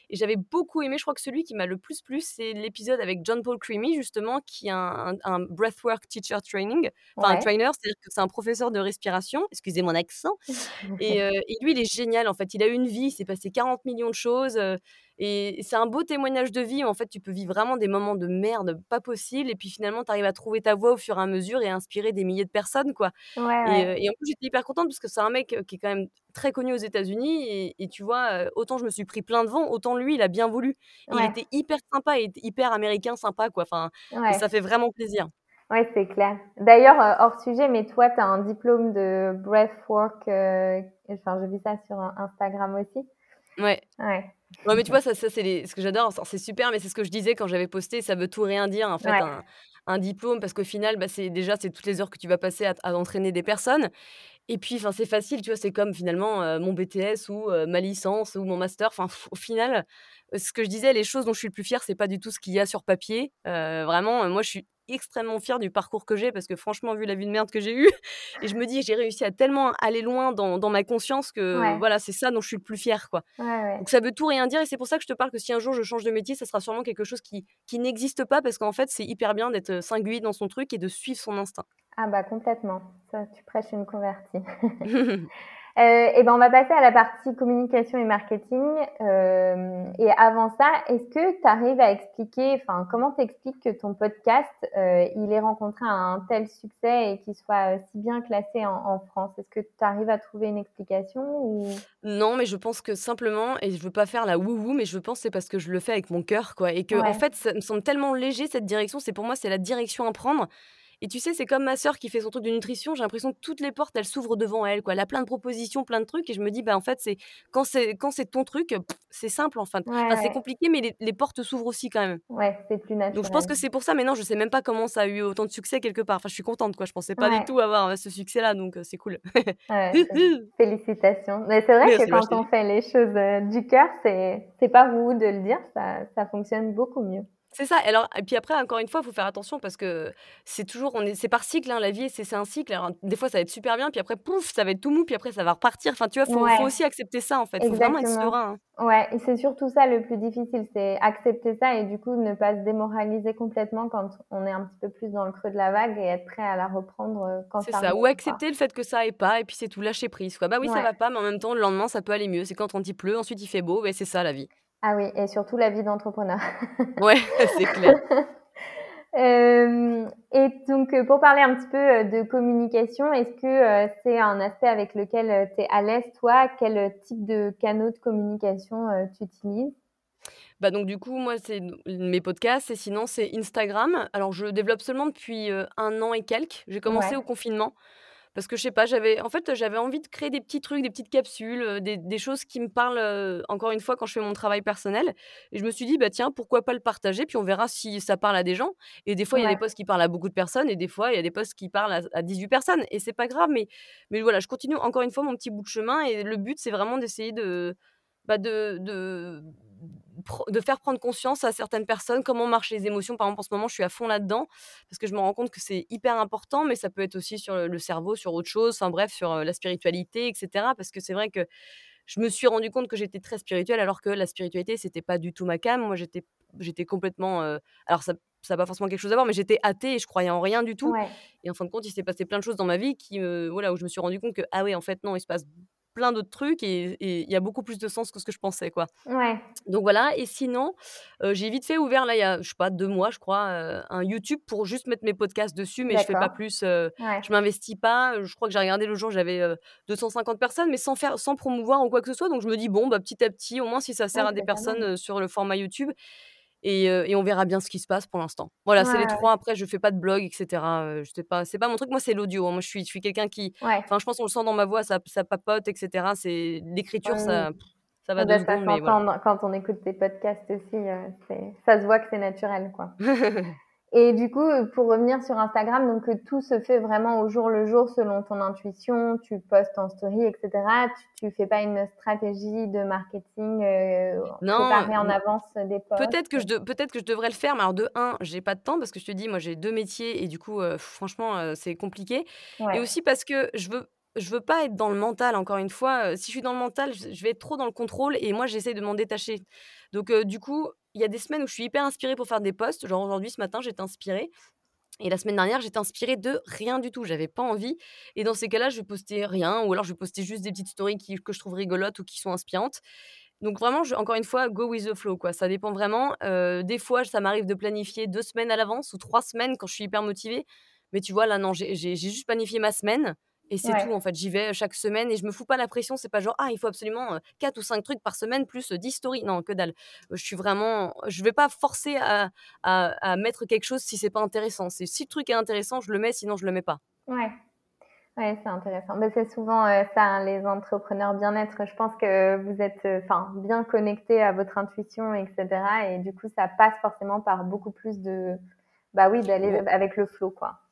et j'avais beaucoup aimé, je crois que celui qui m'a le plus plu, c'est l'épisode avec John Paul Creamy justement, qui est un un un breathwork teacher training, enfin un
Ouais.
trainer, c'est-à-dire que c'est un professeur de respiration, excusez mon accent et heu et lui, il est génial, en fait. Il a eu une vie, il s'est passé 40 000 000 de choses, heu et c'est un beau témoignage de vie où en fait tu peux vivre vraiment des moments de merde pas possible et puis finalement tu arrives à trouver ta voix au fur et à mesure et à inspirer des milliers de personnes quoi
Ouais,
et
ouais.
heu et en plus j'étais hyper contente parce que c'est un mec, qui est quand même très connu aux États-Unis et et tu vois, autant je me suis pris plein de vent, autant lui il a bien voulu il était hyper sympa, il était hyper américain sympa quoi, enfin et ça fait vraiment plaisir.
Ouais, c'est clair. D'ailleurs, hors sujet, mais toi, tu as un diplôme de breathwork, heu, enfin, j'ai vu ça sur In Instagram aussi.
Ouais.
Ouais.
Ouais, mais tu vois, ça ça c'est les ce que j'adore, c'est super, mais c'est ce que je disais quand j'avais posté, ça veut tout rien dire en fait
Ouais.
un un diplôme parce qu'au final, bah, c'est déjà, c'est toutes les heures que tu vas passer à entraîner des personnes et puis enfin, c'est facile, tu vois? C'est comme finalement, heu, mon BTS ou heu, ma licence ou mon master, enfin, au final, ce que je disais, les choses dont je suis le plus fière, c'est pas du tout ce qu'il y a sur papier, heu, vraiment, heu, moi je suis extrêmement fière du parcours que j'ai parce que franchement, vu la vie de merde que j'ai eue et je me dis: «J'ai réussi à tellement aller loin dans dans ma conscience que
Ouais.
voilà, c'est ça dont je suis le plus fière, quoi».
Ouais, ouais.
Donc ça veut tout rien dire et c'est pour ça que je te parle que si un jour je change de métier, ça sera sûrement quelque chose qui qui n'existe pas parce qu'en fait, c'est hyper bien d'être, heu, singulier dans son truc et de suivre son instinct.
Ah bah, complètement. Ça, tu prêches une convertie. Et ben, on va passer à la partie communication et marketing, hem et avant ça, est-ce que tu arrives à expliquer enfin, comment tu expliques que ton podcast, heu, il ait rencontré un tel succès et qu'il soit, si bien classé en en France? Est-ce que tu arrives à trouver une explication ou?
Non, mais je pense que simplement et je veux pas faire la wouhou, mais je pense c'est parce que je le fais avec mon cœur, quoi et qu'en
Ouais.
fait, ça me semble tellement léger cette direction, c'est pour moi, c'est la direction à prendre et tu sais, c'est comme ma sœur qui fait son truc de nutrition, j'ai l'impression que toutes les portes, elles s'ouvrent devant elle, quoi. Elle a plein de propositions, plein de trucs et je me dis: «Bah, en fait, c'est quand c'est quand c'est ton truc, c'est simple, enfin
Ouais,
enfin, c'est
ouais.
compliqué, mais les les portes s'ouvrent aussi quand même».
Ouais, c'est plus
Donc je pense
naturel.
que c'est pour ça, mais non, je sais même pas comment ça a eu autant de succès quelque part. Enfin, je suis contente, quoi, je pensais pas du tout avoir, heu, ce succès-là, donc heu, c'est cool.
Félicitations. Mais c'est vrai que
Merci
quand on fait les choses, heu, du cœur, c'est pas wouhou de le dire, ça ça fonctionne beaucoup mieux.
C'est ça et alors et puis après, encore une fois, il faut faire attention parce que c'est toujours on est c'est par cycle, hein, la vie, c'est c'est un cycle. Alors des fois, ça va être super bien, puis après pouf, ça va être tout mou, puis après ça va repartir. Enfin, tu vois, faut faut
Ouais,
aussi accepter ça, en fait. Faut vraiment être serein, hein.
Ouais et c'est surtout ça le plus difficile, c'est accepter ça et du coup ne pas se démoraliser complètement quand on est un petit peu plus dans le creux de la vague et être prêt à la reprendre, heu, quand
C'est
ça
ça, ou
quoi.
accepter le fait que ça aille pas et puis c'est tout, lâcher prise, quoi. Bah oui, ça va pas, mais en même temps, le lendemain, ça peut aller mieux. C'est quand quand il pleut, ensuite il fait beau, beh, c'est ça la vie.
Ah oui et surtout la vie d'entrepreneur.
Ouais, c'est clair.
Hem et donc heu, pour parler un petit peu, heu, de communication, est-ce que, c'est un aspect avec lequel, tu es à l'aise toi? Quel, type de canaux de communication, tu utilises?
Bah, donc du coup, moi, c'est mes podcasts et sinon c'est Instagram. Alors je développe seulement depuis, 1 an et quelques. J'ai commencé
Ouais.
au confinement parce que je sais pas, j'avais en fait, j'avais envie de créer des petits trucs, des petites capsules, des des choses qui me parlent, encore une fois, quand je fais mon travail personnel et je me suis dit: «Bah, tiens, pourquoi pas le partager? Puis on verra si ça parle à des gens» et des fois, il y a des posts qui parlent à beaucoup de personnes et des fois, il y a des posts qui parlent à à 18 personnes et c'est pas grave, mais mais voilà, je continue encore une fois mon petit bout de chemin et le but, c'est vraiment d'essayer de, bah, de de de faire prendre conscience à certaines personnes comment marchent les émotions. Par exemple, en ce moment, je suis à fond là-dedans parce que je me rends compte que c'est hyper important, mais ça peut être aussi sur le le cerveau, sur autre chose, enfin bref, sur, heu, la spiritualité et cetera. Parce que c'est vrai que je me suis rendu compte que j'étais très spirituelle alors que la spiritualité, c'était pas du tout ma came. Moi, j'étais j'étais complètement, heu, alors ça ça a pas forcément quelque chose à voir, mais j'étais athée et je croyais en rien du tout
Ouais.
et en fin de compte, il s'est passé plein de choses dans ma vie qui, heu, voilà, où je me suis rendu compte que, ah oui, en fait, non, il se passe plein d'autres trucs et il y a beaucoup plus de sens que ce que je pensais, quoi.
Ouais.
Donc voilà et sinon, j'ai vite fait ouvert là, il y a, je sais pas 2 mois, je crois, un YouTube pour juste mettre mes podcasts dessus, mais je fais pas plus, heu,
Ouais.
je m'investis pas, je crois que j'ai regardé l'autre jour, j'avais, heu, 250 personnes, mais sans faire sans promouvoir ou quoi que ce soit, donc je me dis: «Bon, bah, petit à petit, au moins si ça sert
Ouais,
à des personnes, sur le format YouTube et on verra bien ce qui se passe pour l'instant». Voilà,
Ouais,
c'est les. 3 après je fais pas de blog et cetera, heu, je sais pas c'est pas mon truc, moi c'est l'audio, hein. Moi je suis je suis quelqu'un qui
Ouais.
enfin je pense on le sent dans ma voix, ça ça papote et cetera, c'est l'écriture ça ça va
Ah
2
bah,
secondes, mais voilà.
quand on écoute tes podcasts aussi, ça se voit que c'est naturel, quoi. Et du coup, heu, pour revenir sur Instagram, donc heu, tout se fait vraiment au jour le jour selon ton intuition, tu postes en story et cetera. Tu tu fais pas une stratégie de marketing, heu,
Non,
préparée en avance, des
peut-être que
posts?
je de peut-être que je devrais le faire, mais alors de 1, j'ai pas de temps parce que je te dis, moi j'ai 2 métiers et du coup, franchement, c'est compliqué et
Ouais.
aussi parce que je veux je veux pas être dans le mental encore une fois, si je suis dans le mental, je vais être trop dans le contrôle et moi j'essaie de m'en détacher. Donc du coup, il y a des semaines où je suis hyper inspirée pour faire des posts, genre aujourd'hui, ce matin, j'étais inspirée et la semaine dernière, j'étais inspirée de rien du tout, j'avais pas envie et dans ces cas-là, je vais rien ou alors je vais juste des petites stories que je trouve rigolotes ou qui sont inspirantes Donc vraiment, encore une fois, go with the flow, quoi. Ça dépend vraiment. Heu, des fois, ça m'arrive de planifier 2 semaines à l'avance ou 3 semaines quand je suis hyper motivée. Mais tu vois, là, non, j'ai juste planifié ma semaine et c'est tout, en fait. J'y vais chaque semaine et je me fous pas la pression. C'est pas genre: «Ah, il faut absolument, heu, 4 ou 5 trucs par semaine plus, heu, 10 stories». Non, que dalle. Je suis vraiment je vais pas forcer à à à mettre quelque chose si c'est pas intéressant. C'est si le truc est intéressant, je le mets, sinon je le mets pas.
Ouais. Ouais, c'est intéressant. Mais c'est souvent, ça, hein, les entrepreneurs bien-être. Je pense que vous êtes, bien connectés à votre intuition et cetera et du coup, ça passe forcément par beaucoup plus de bah, oui, d'aller avec le flow, quoi.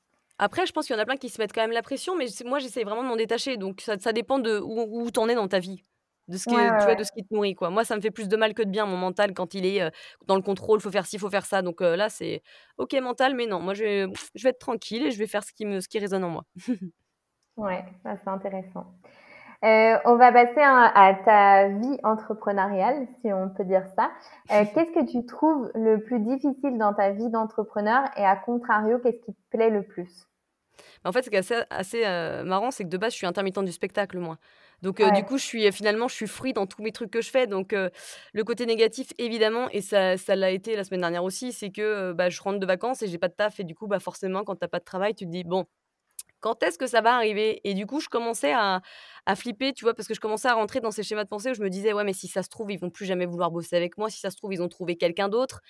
Après, je pense qu'il y en a plein qui se mettent quand même la pression, mais moi, j'essaie vraiment de m'en détacher, donc ça ça dépend de où où tu en es dans ta vie, de ce
Ouais,
que
ouais,
tu vois, de
ouais.
ce qui te nourrit, quoi. Moi, ça me fait plus de mal que de bien, mon mental, quand il est, heu, dans le contrôle, faut faire ci, faut faire ça, donc heu, là, c'est OK mental, mais non, moi, je vais je vais être tranquille et je vais faire ce qui me ce qui résonne en moi.
Ouais, c'est intéressant. Heu, on va passer à à ta vie entrepreneuriale, si on peut dire ça. Qu'est-ce que tu trouves le plus difficile dans ta vie d'entrepreneur et à contrario, qu'est-ce qui te plaît le plus?
En fait, ce qui est assez assez, heu, marrant, c'est que de base, je suis intermittente du spectacle, moi. Donc heu, du coup, je suis, finalement, je suis fruit dans tous mes trucs que je fais. Donc heu, le côté négatif, évidemment et ça ça l'a été la semaine dernière aussi, c'est que, bah, je rentre de vacances et j'ai pas de taf et du coup, bah, forcément, quand tu as pas de travail, tu te dis: «Bon, quand est-ce que ça va arriver?» et du coup, je commençais à à flipper, tu vois? Parce que je commençais à rentrer dans ces schémas de pensée où je me disais: «Ouais, mais si ça se trouve, ils vont plus jamais vouloir bosser avec moi. Si ça se trouve, ils ont trouvé quelqu'un d'autre».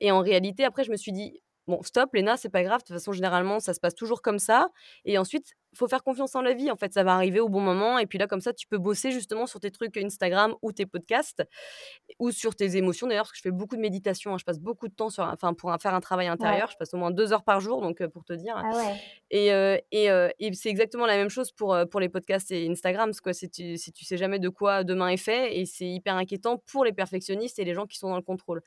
Et en réalité, après, je me suis dit: «Bon, stop, Léna, c'est pas grave. De toute façon, généralement, ça se passe toujours comme ça et ensuite, faut faire confiance en la vie. En fait, ça va arriver au bon moment et puis là, comme ça, tu peux bosser justement sur tes trucs Instagram ou tes podcasts ou sur tes émotions d'ailleurs, parce que je fais beaucoup de méditation, hein. Je passe beaucoup de temps sur enfin, pour faire un travail
ouais.
intérieur, je passe au moins 2 heures par jour donc heu, pour te dire
Ah ouais,
et heu et heu et c'est exactement la même chose pour, pour les podcasts et Instagram, parce que si tu si tu sais jamais de quoi demain est fait et c'est hyper inquiétant pour les perfectionnistes et les gens qui sont dans le contrôle.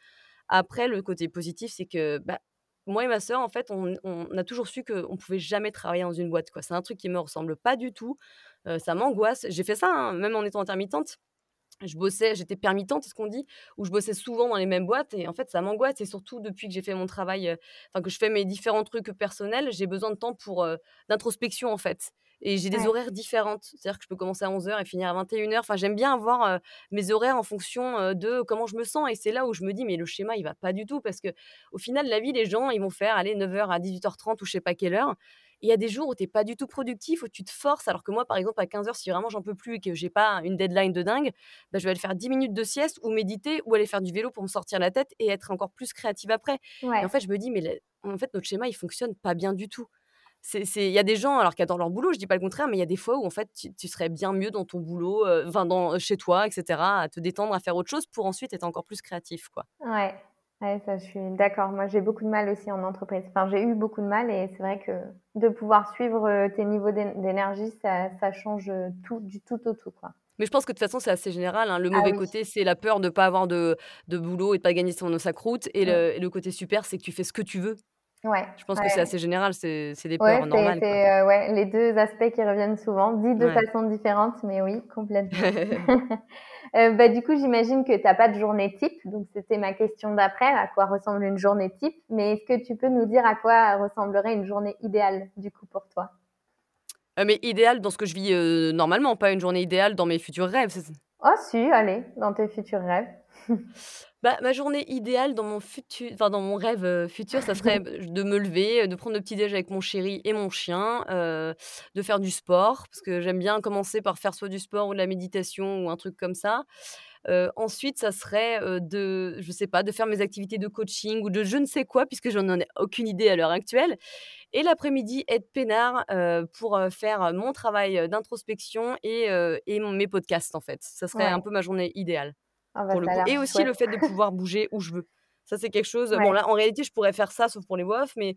Après le côté positif, c'est que, bah, moi et ma sœur, en fait, on a toujours su qu'on pouvait jamais travailler dans une boîte. C'est un truc qui me ressemble pas du tout, ça m'angoisse. J'ai fait ça, hein, même en étant intermittente. Je bossais j'étais permittente, c'est ce qu'on dit, où je bossais souvent dans les mêmes boîtes et en fait, ça m'angoisse et surtout depuis que j'ai fait mon travail, enfin que je fais mes différents trucs personnels, j'ai besoin de temps pour, d'introspection, en fait et j'ai des
ouais,
horaires différentes. C'est-à-dire que je peux commencer à onze heures et finir à vingt et une heures. Enfin, j'aime bien avoir, mes horaires en fonction, de comment je me sens et c'est là où je me dis: «Mais le schéma, il va pas du tout» parce qu'au final, la vie, les gens, ils vont faire, neuf heures à dix-huit heures trente ou je sais pas quelle heure il y a des jours où tu es pas du tout productif, où tu te forces alors que moi, par exemple, à quinze heures si vraiment j'en peux plus et que j'ai pas une deadline de dingue, bah, je vais aller faire 10 minutes de sieste ou méditer ou aller faire du vélo pour me sortir la tête et être encore plus créative après. Et en fait, je me dis: «Mais en fait, notre schéma, il fonctionne pas bien du tout». Il y a des gens alors qui adorent leur boulot, je dis pas le contraire, mais il y a des fois où en fait, tu tu serais bien mieux dans ton boulot, enfin dans chez toi et cetera, à te détendre, à faire autre chose pour ensuite être encore plus créatif, quoi.
ouais. Ouais, ça, je suis d'accord. Moi, j'ai beaucoup de mal aussi en entreprise. Enfin, j'ai eu beaucoup de mal et c'est vrai que de pouvoir suivre, heu, tes niveaux d'é d'énergie, ça ça change, heu, tout, du tout au tout, quoi.
Mais je pense que de toute façon, c'est assez général, hein. Le
Ah
mauvais
oui.
côté, c'est la peur de pas avoir de de boulot et de pas gagner son sa croûte et le et le côté super, c'est que tu fais ce que tu veux.
Ouais,
Je pense que c'est
ouais.
assez général, c'est c'est des
Ouais,
peurs
c'est
normales, quoi.
c'est, ouais, les 2 aspects qui reviennent souvent, dit de
Ouais.
façon différente, mais oui, complètement. Heu, bah, du coup, j'imagine que tu as pas de journée type, donc c'était ma question d'après, à quoi ressemble une journée type? Mais est-ce que tu peux nous dire à quoi ressemblerait une journée idéale, du coup, pour toi?
Heu, mais idéal dans ce que je vis, normalement, pas une journée idéale dans mes futurs rêves, c'est
Oh si, allez, dans tes futurs rêves.
bah, ma journée idéale dans mon futu enfin, dans mon rêve, heu, futur, ça serait de me lever, heu, de prendre le petit déj avec mon chéri et mon chien, heu, de faire du sport, parce que j'aime bien commencer par faire soit du sport ou de la méditation ou un truc comme ça. Ensuite, ça serait, de je sais pas, de faire mes activités de coaching ou de je ne sais quoi, puisque je n'en ai aucune idée à l'heure actuelle et l'après-midi, être peinard, pour, faire, mon travail, d'introspection et mes podcasts, en fait. Ça serait un peu ma journée idéale,
Ah bah,
pour le coup et aussi le fait de pouvoir bouger où je veux. Ça, c'est quelque chose bon là, en réalité, je pourrais faire ça sauf pour les voix off, mais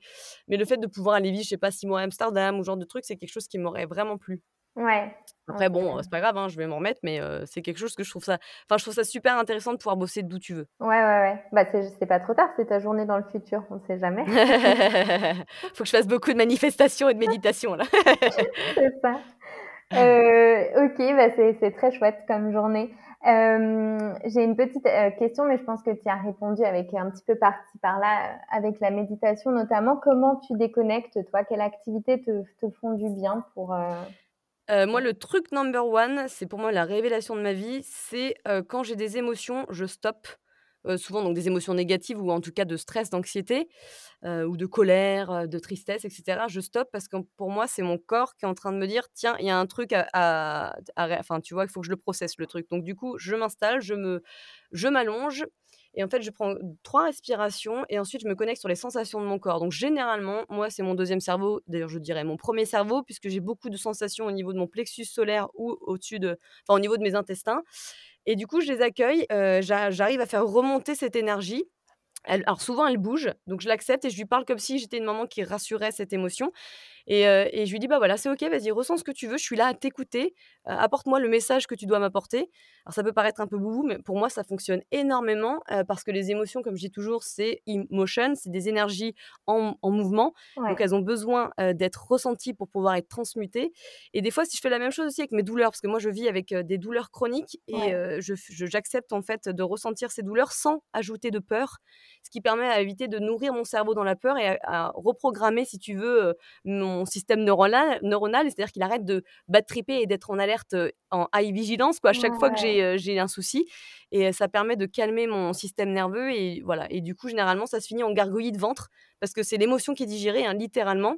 mais le fait de pouvoir aller vivre, je sais pas, 6 mois à Amsterdam ou ce genre de truc, c'est quelque chose qui m'aurait vraiment plu.
ouais.
Après bon, heu, c'est pas grave, hein, je vais m'en remettre, mais heu, c'est quelque chose que je trouve ça enfin, je trouve ça super intéressant de pouvoir bosser d'où tu veux.
Ouais, ouais, ouais. Bah, c'est pas trop tard, c'est ta journée dans le futur, on sait jamais.
Faut que je fasse beaucoup de manifestations et de méditation là.
C'est ça. Heu, OK, bah, c'est c'est très chouette comme journée. Hem, j'ai une petite, heu, question, mais je pense que tu as répondu avec un petit peu par-ci par-là, heu, avec la méditation notamment. Comment tu déconnectes toi? Quelles activités te te font du bien pour,
moi, le truc number one, c'est pour moi la révélation de ma vie, c'est, quand j'ai des émotions, je stoppe. Heu, souvent donc des émotions négatives ou en tout cas de stress, d'anxiété, heu, ou de colère, heu, de tristesse et cetera. Je stoppe parce que pour moi, c'est mon corps qui est en train de me dire: «Tiens, il y a un truc à à à ré» enfin, tu vois, il faut que je le processe le truc. Donc du coup, je m'installe, je me je m'allonge et en fait, je prends 3 respirations et ensuite je me connecte sur les sensations de mon corps. Donc généralement, moi, c'est mon deuxième cerveau, d'ailleurs je dirais mon premier cerveau puisque j'ai beaucoup de sensations au niveau de mon plexus solaire ou au-dessus de enfin au niveau de mes intestins et du coup, je les accueille, j'a j'arrive à faire remonter cette énergie. Alors souvent elle bouge, donc je l'accepte et je lui parle comme si j'étais une maman qui rassurait cette émotion et je lui dis: «Bah, voilà, c'est OK, vas-y, ressens ce que tu veux, je suis là à t'écouter, apporte-moi le message que tu dois m'apporter». Alors ça peut paraître un peu boubou, mais pour moi ça fonctionne énormément, parce que les émotions, comme je dis toujours, c'est emotion, c'est des énergies en en mouvement, donc elles ont besoin, d'être ressenties pour pouvoir être transmutées et des fois, si je fais la même chose aussi avec mes douleurs, parce que moi je vis avec, des douleurs chroniques et
Ouais.
j'accepte en fait de ressentir ces douleurs sans ajouter de peur, ce qui permet à éviter de nourrir mon cerveau dans la peur et à à reprogrammer, si tu veux, heu, mon système neuronal neuronal, c'est-à-dire qu'il arrête de bad tripper et d'être en alerte, en high vigilance quoi, à chaque fois que j'ai, un souci. Et ça permet de calmer mon système nerveux et voilà. Et du coup, généralement, ça se finit en gargouillis de ventre parce que c'est l'émotion qui est digérée, hein, littéralement.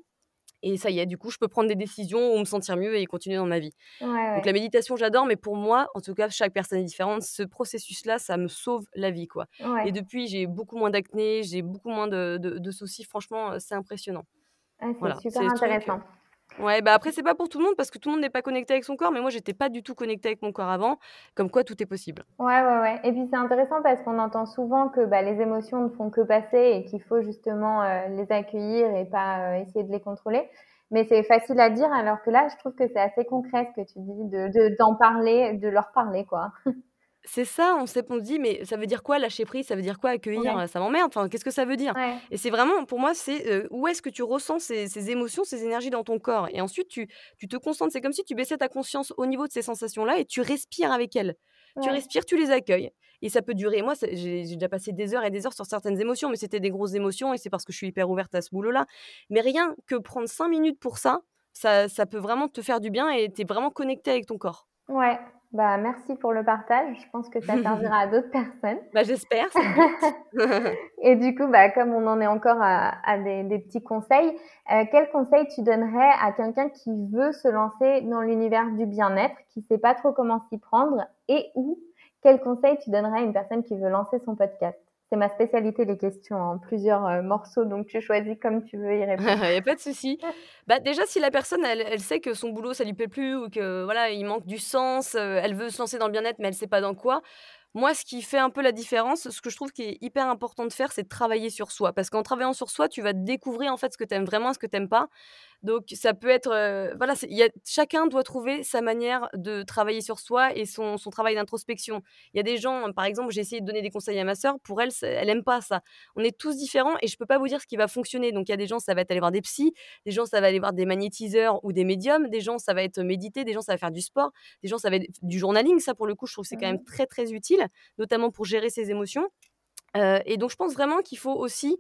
Et ça y est, du coup, je peux prendre des décisions ou me sentir mieux et continuer dans ma vie.
Ouais,
Donc la méditation, j'adore, mais pour moi, en tout cas, chaque personne est différente, ce processus-là, ça me sauve la vie, quoi. Et depuis, j'ai beaucoup moins d'acné, j'ai beaucoup moins de de de soucis, franchement, c'est impressionnant.
Ah, c'est
Voilà,
super
c'est
intéressant.
ouais, bah, après, c'est pas pour tout le monde parce que tout le monde n'est pas connecté avec son corps, mais moi, j'étais pas du tout connectée avec mon corps avant, comme quoi tout est possible.
Ouais, ouais, ouais et puis c'est intéressant parce qu'on entend souvent que, bah, les émotions ne font que passer et qu'il faut justement, heu, les accueillir et pas, heu, essayer de les contrôler. Mais c'est facile à dire alors que là, je trouve que c'est assez concret ce que tu dis de de d'en parler, de leur parler, quoi.
C'est ça, on s'est on se dit: «Mais ça veut dire quoi lâcher prise? Ça veut dire quoi accueillir?
Ouais.
Heu, ça m'emmerde, enfin, qu'est-ce que ça veut dire?»
Ouais.
et c'est vraiment pour moi, c'est, heu, où est-ce que tu ressens ces ces émotions, ces énergies dans ton corps? Et ensuite tu tu te concentres. C'est comme si tu baissais ta conscience au niveau de ces sensations-là et tu respires avec elles. Tu
Ouais.
respires, tu les accueilles et ça peut durer moi, c'est j'ai j'ai déjà passé des heures et des heures sur certaines émotions, mais c'était des grosses émotions et c'est parce que je suis hyper ouverte à ce boulot-là. Mais rien que prendre 5 minutes pour ça, ça ça peut vraiment te faire du bien et tu es vraiment connectée avec ton corps.
Ouais, bah, merci pour le partage. Je pense que ça servira à d'autres personnes.
Bah, j'espère.
Et du coup, bah, comme on en est encore à à des des petits conseils, heu, quels conseils tu donnerais à quelqu'un qui veut se lancer dans l'univers du bien-être, qui sait pas trop comment s'y prendre et ou quels conseils tu donnerais à une personne qui veut lancer son podcast? C'est ma spécialité les questions en plusieurs, heu, morceaux, donc tu choisis comme tu veux y répondre.
Il y a pas de souci. Bah, déjà, si la personne, elle elle sait que son boulot, ça lui plaît plus ou que, voilà, il manque du sens, heu, elle veut se lancer dans le bien-être, mais elle sait pas dans quoi. Moi, ce qui fait un peu la différence, ce que je trouve qui est hyper important de faire, c'est de travailler sur soi. Parce qu'en travaillant sur soi, tu vas découvrir, en fait, ce que tu aimes vraiment, ce que tu aimes pas. Donc ça peut être, voilà, y a chacun doit trouver sa manière de travailler sur soi et son son travail d'introspection. Il y a des gens, par exemple, j'ai essayé de donner des conseils à ma sœur, pour elle, elle aime pas ça. On est tous différents et je peux pas vous dire ce qui va fonctionner. Donc il y a des gens, ça va être aller voir des psys, des gens, ça va aller voir des magnétiseurs ou des médiums, des gens, ça va être méditer, des gens, ça va faire du sport, des gens, ça va être du journaling. Ça, pour le coup, je trouve que c'est quand même
Mmh
très, très utile, notamment pour gérer ses émotions. Et donc je pense vraiment qu'il faut aussi,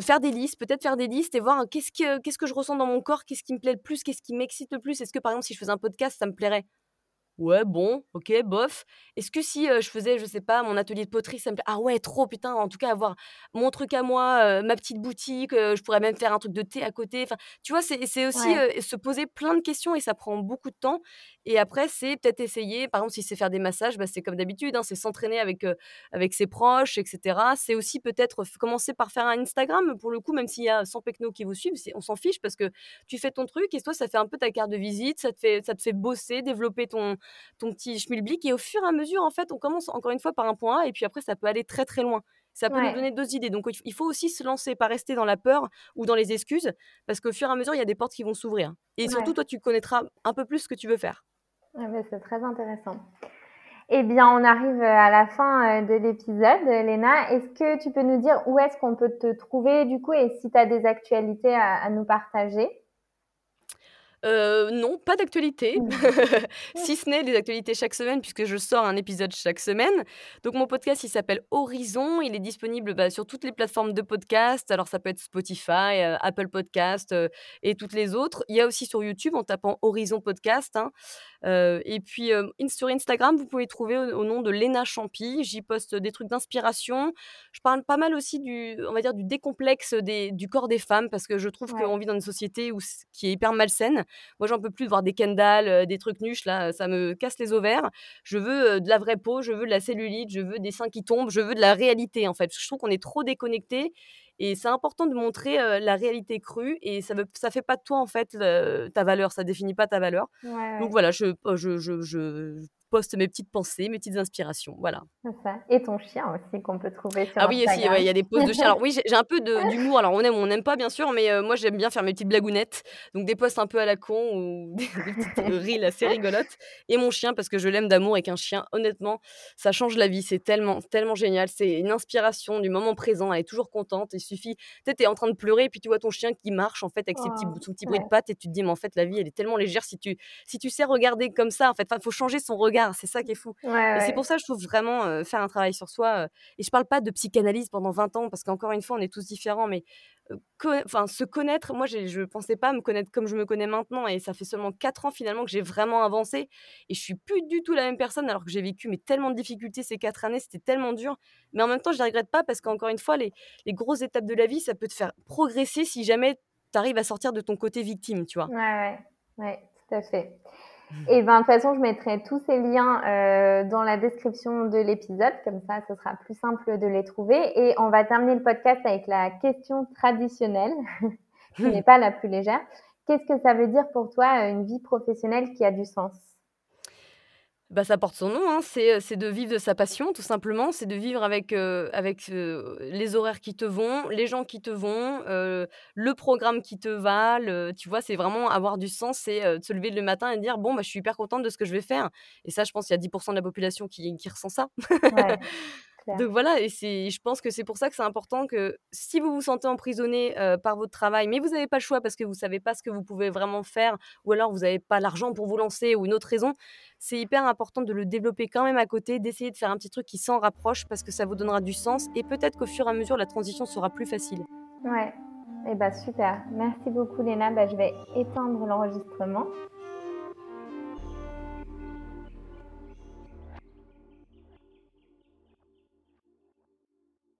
faire des listes, peut-être faire des listes et voir qu'est-ce que qu'est-ce que je ressens dans mon corps? Qu'est-ce qui me plaît le plus? Qu'est-ce qui m'excite le plus? Est-ce que, par exemple, si je faisais un podcast, ça me plairait? Ouais, bon, OK, bof. Est-ce que si, heu, je faisais, je sais pas, mon atelier de poterie, ça me plait ah ouais, trop, putain, en tout cas, avoir mon truc à moi, heu, ma petite boutique, heu, je pourrais même faire un truc de thé à côté. Enfin, tu vois, c'est c'est aussi,
Ouais.
heu, se poser plein de questions et ça prend beaucoup de temps et après, c'est peut-être essayer, par exemple, si c'est faire des massages, bah, c'est comme d'habitude, hein, c'est s'entraîner avec, heu, avec ses proches et cetera. C'est aussi peut-être f commencer par faire un Instagram, pour le coup, même s'il y a 100 pecnos qui vous suivent, c'est on s'en fiche parce que tu fais ton truc et toi, ça fait un peu ta carte de visite, ça te fait ça te fait bosser, développer ton ton petit schmilblick et au fur et à mesure, en fait, on commence encore une fois par un point A et puis après ça peut aller très, très loin. Ça peut nous
Ouais.
donner d'autres idées. Donc il faut aussi se lancer, pas rester dans la peur ou dans les excuses parce qu'au fur et à mesure, il y a des portes qui vont s'ouvrir et surtout,
Ouais.
toi, tu connaîtras un peu plus ce que tu veux faire.
Ah bah, c'est très intéressant. Eh bien, on arrive, heu, à la fin, heu, de l'épisode, Léna. Est-ce que tu peux nous dire où est-ce qu'on peut te trouver, du coup et si tu as des actualités à à nous partager?
Heu, non, pas d'actualité,
Mmh.
si ce n'est des actualités chaque semaine puisque je sors un épisode chaque semaine. Donc mon podcast, il s'appelle Horizon, il est disponible, bah, sur toutes les plateformes de podcast. Alors ça peut être Spotify, heu, Apple Podcast, heu et toutes les autres. Il y a aussi sur YouTube en tapant Horizon Podcast, hein, et puis, sur Instagram, vous pouvez trouver au au nom de Léna Champy. J'y poste des trucs d'inspiration. Je parle pas mal aussi du on va dire du décomplexe des du corps des femmes parce que je trouve qu'on vit dans une société où qui est hyper malsaine. Moi, j'en peux plus de voir des Kendall, heu, des trucs nuches là, ça me casse les ovaires. Je veux, heu, de la vraie peau, je veux de la cellulite, je veux des seins qui tombent, je veux de la réalité, en fait. Je trouve qu'on est trop déconnectés et c'est important de montrer, heu, la réalité crue et ça veut ça fait pas de toi, en fait, le ta valeur, ça définit pas ta valeur.
Ouais,
Donc voilà, je po je je je poste mes petites pensées, mes petites inspirations, voilà.
Ça et ton chien aussi qu'on peut trouver sur
Ah oui ouais, il y a des posts de chiens. Alors oui, j'ai un peu d'humour, alors on aime ou on n'aime pas bien sûr, mais heu, moi j'aime bien faire mes petites blagounettes, donc des posts un peu à la con ou des petites reels assez rigolotes et mon chien parce que je l'aime d'amour et qu'un chien, honnêtement, ça change la vie. C'est tellement tellement génial. C'est une inspiration du moment présent, elle est toujours contente. Il suffit tu es en train de pleurer et puis tu vois ton chien qui marche en fait avec ses petits
Oh,
son petit bruit de
ouais.
pattes et tu te dis: «Mais en fait, la vie, elle est tellement légère si tu si tu sais regarder comme ça, en fait». Enfin, faut changer son regard, c'est ça qui est fou
Ouais,
et c'est pour ça, je trouve vraiment, faire un travail sur soi, et je parle pas de psychanalyse pendant 20 ans parce qu'encore une fois, on est tous différents, mais enfin se connaître, moi je pensais pas me connaître comme je me connais maintenant et ça fait seulement 4 ans finalement que j'ai vraiment avancé et je suis plus du tout la même personne alors que j'ai vécu mais tellement de difficultés ces 4 années, c'était tellement dur. Mais en même temps, je les regrette pas parce qu'encore une fois, les les grosses étapes de la vie, ça peut te faire progresser si jamais tu arrives à sortir de ton côté victime, tu vois?
Ouais, ouais. Ouais, tout à fait et ben, de toute façon, je mettrai tous ces liens, heu, dans la description de l'épisode, comme ça, ce sera plus simple de les trouver et on va terminer le podcast avec la question traditionnelle qui n'est pas la plus légère. Qu'est-ce que ça veut dire pour toi, une vie professionnelle qui a du sens?
Bah, ça porte son nom, hein, c'est, heu, c'est de vivre de sa passion tout simplement. C'est de vivre avec, heu, avec, heu, les horaires qui te vont, les gens qui te vont, le programme qui te va, le tu vois? C'est vraiment avoir du sens, c'est, de se lever le matin et dire: «Bon, bah, je suis hyper contente de ce que je vais faire» et ça, je pense qu'il y a 10% de la population qui qui ressent ça.
Ouais,
Donc voilà et je pense que c'est pour ça que c'est important que si vous vous sentez emprisonné, par votre travail, mais vous avez pas le choix parce que vous savez pas ce que vous pouvez vraiment faire ou alors vous avez pas l'argent pour vous lancer ou une autre raison, c'est hyper important de le développer quand même à côté, d'essayer de faire un petit truc qui s'en rapproche parce que ça vous donnera du sens et peut-être qu'au fur et à mesure, la transition sera plus facile.
Ouais et bah, super. Merci beaucoup Léna. Bah, je vais éteindre l'enregistrement.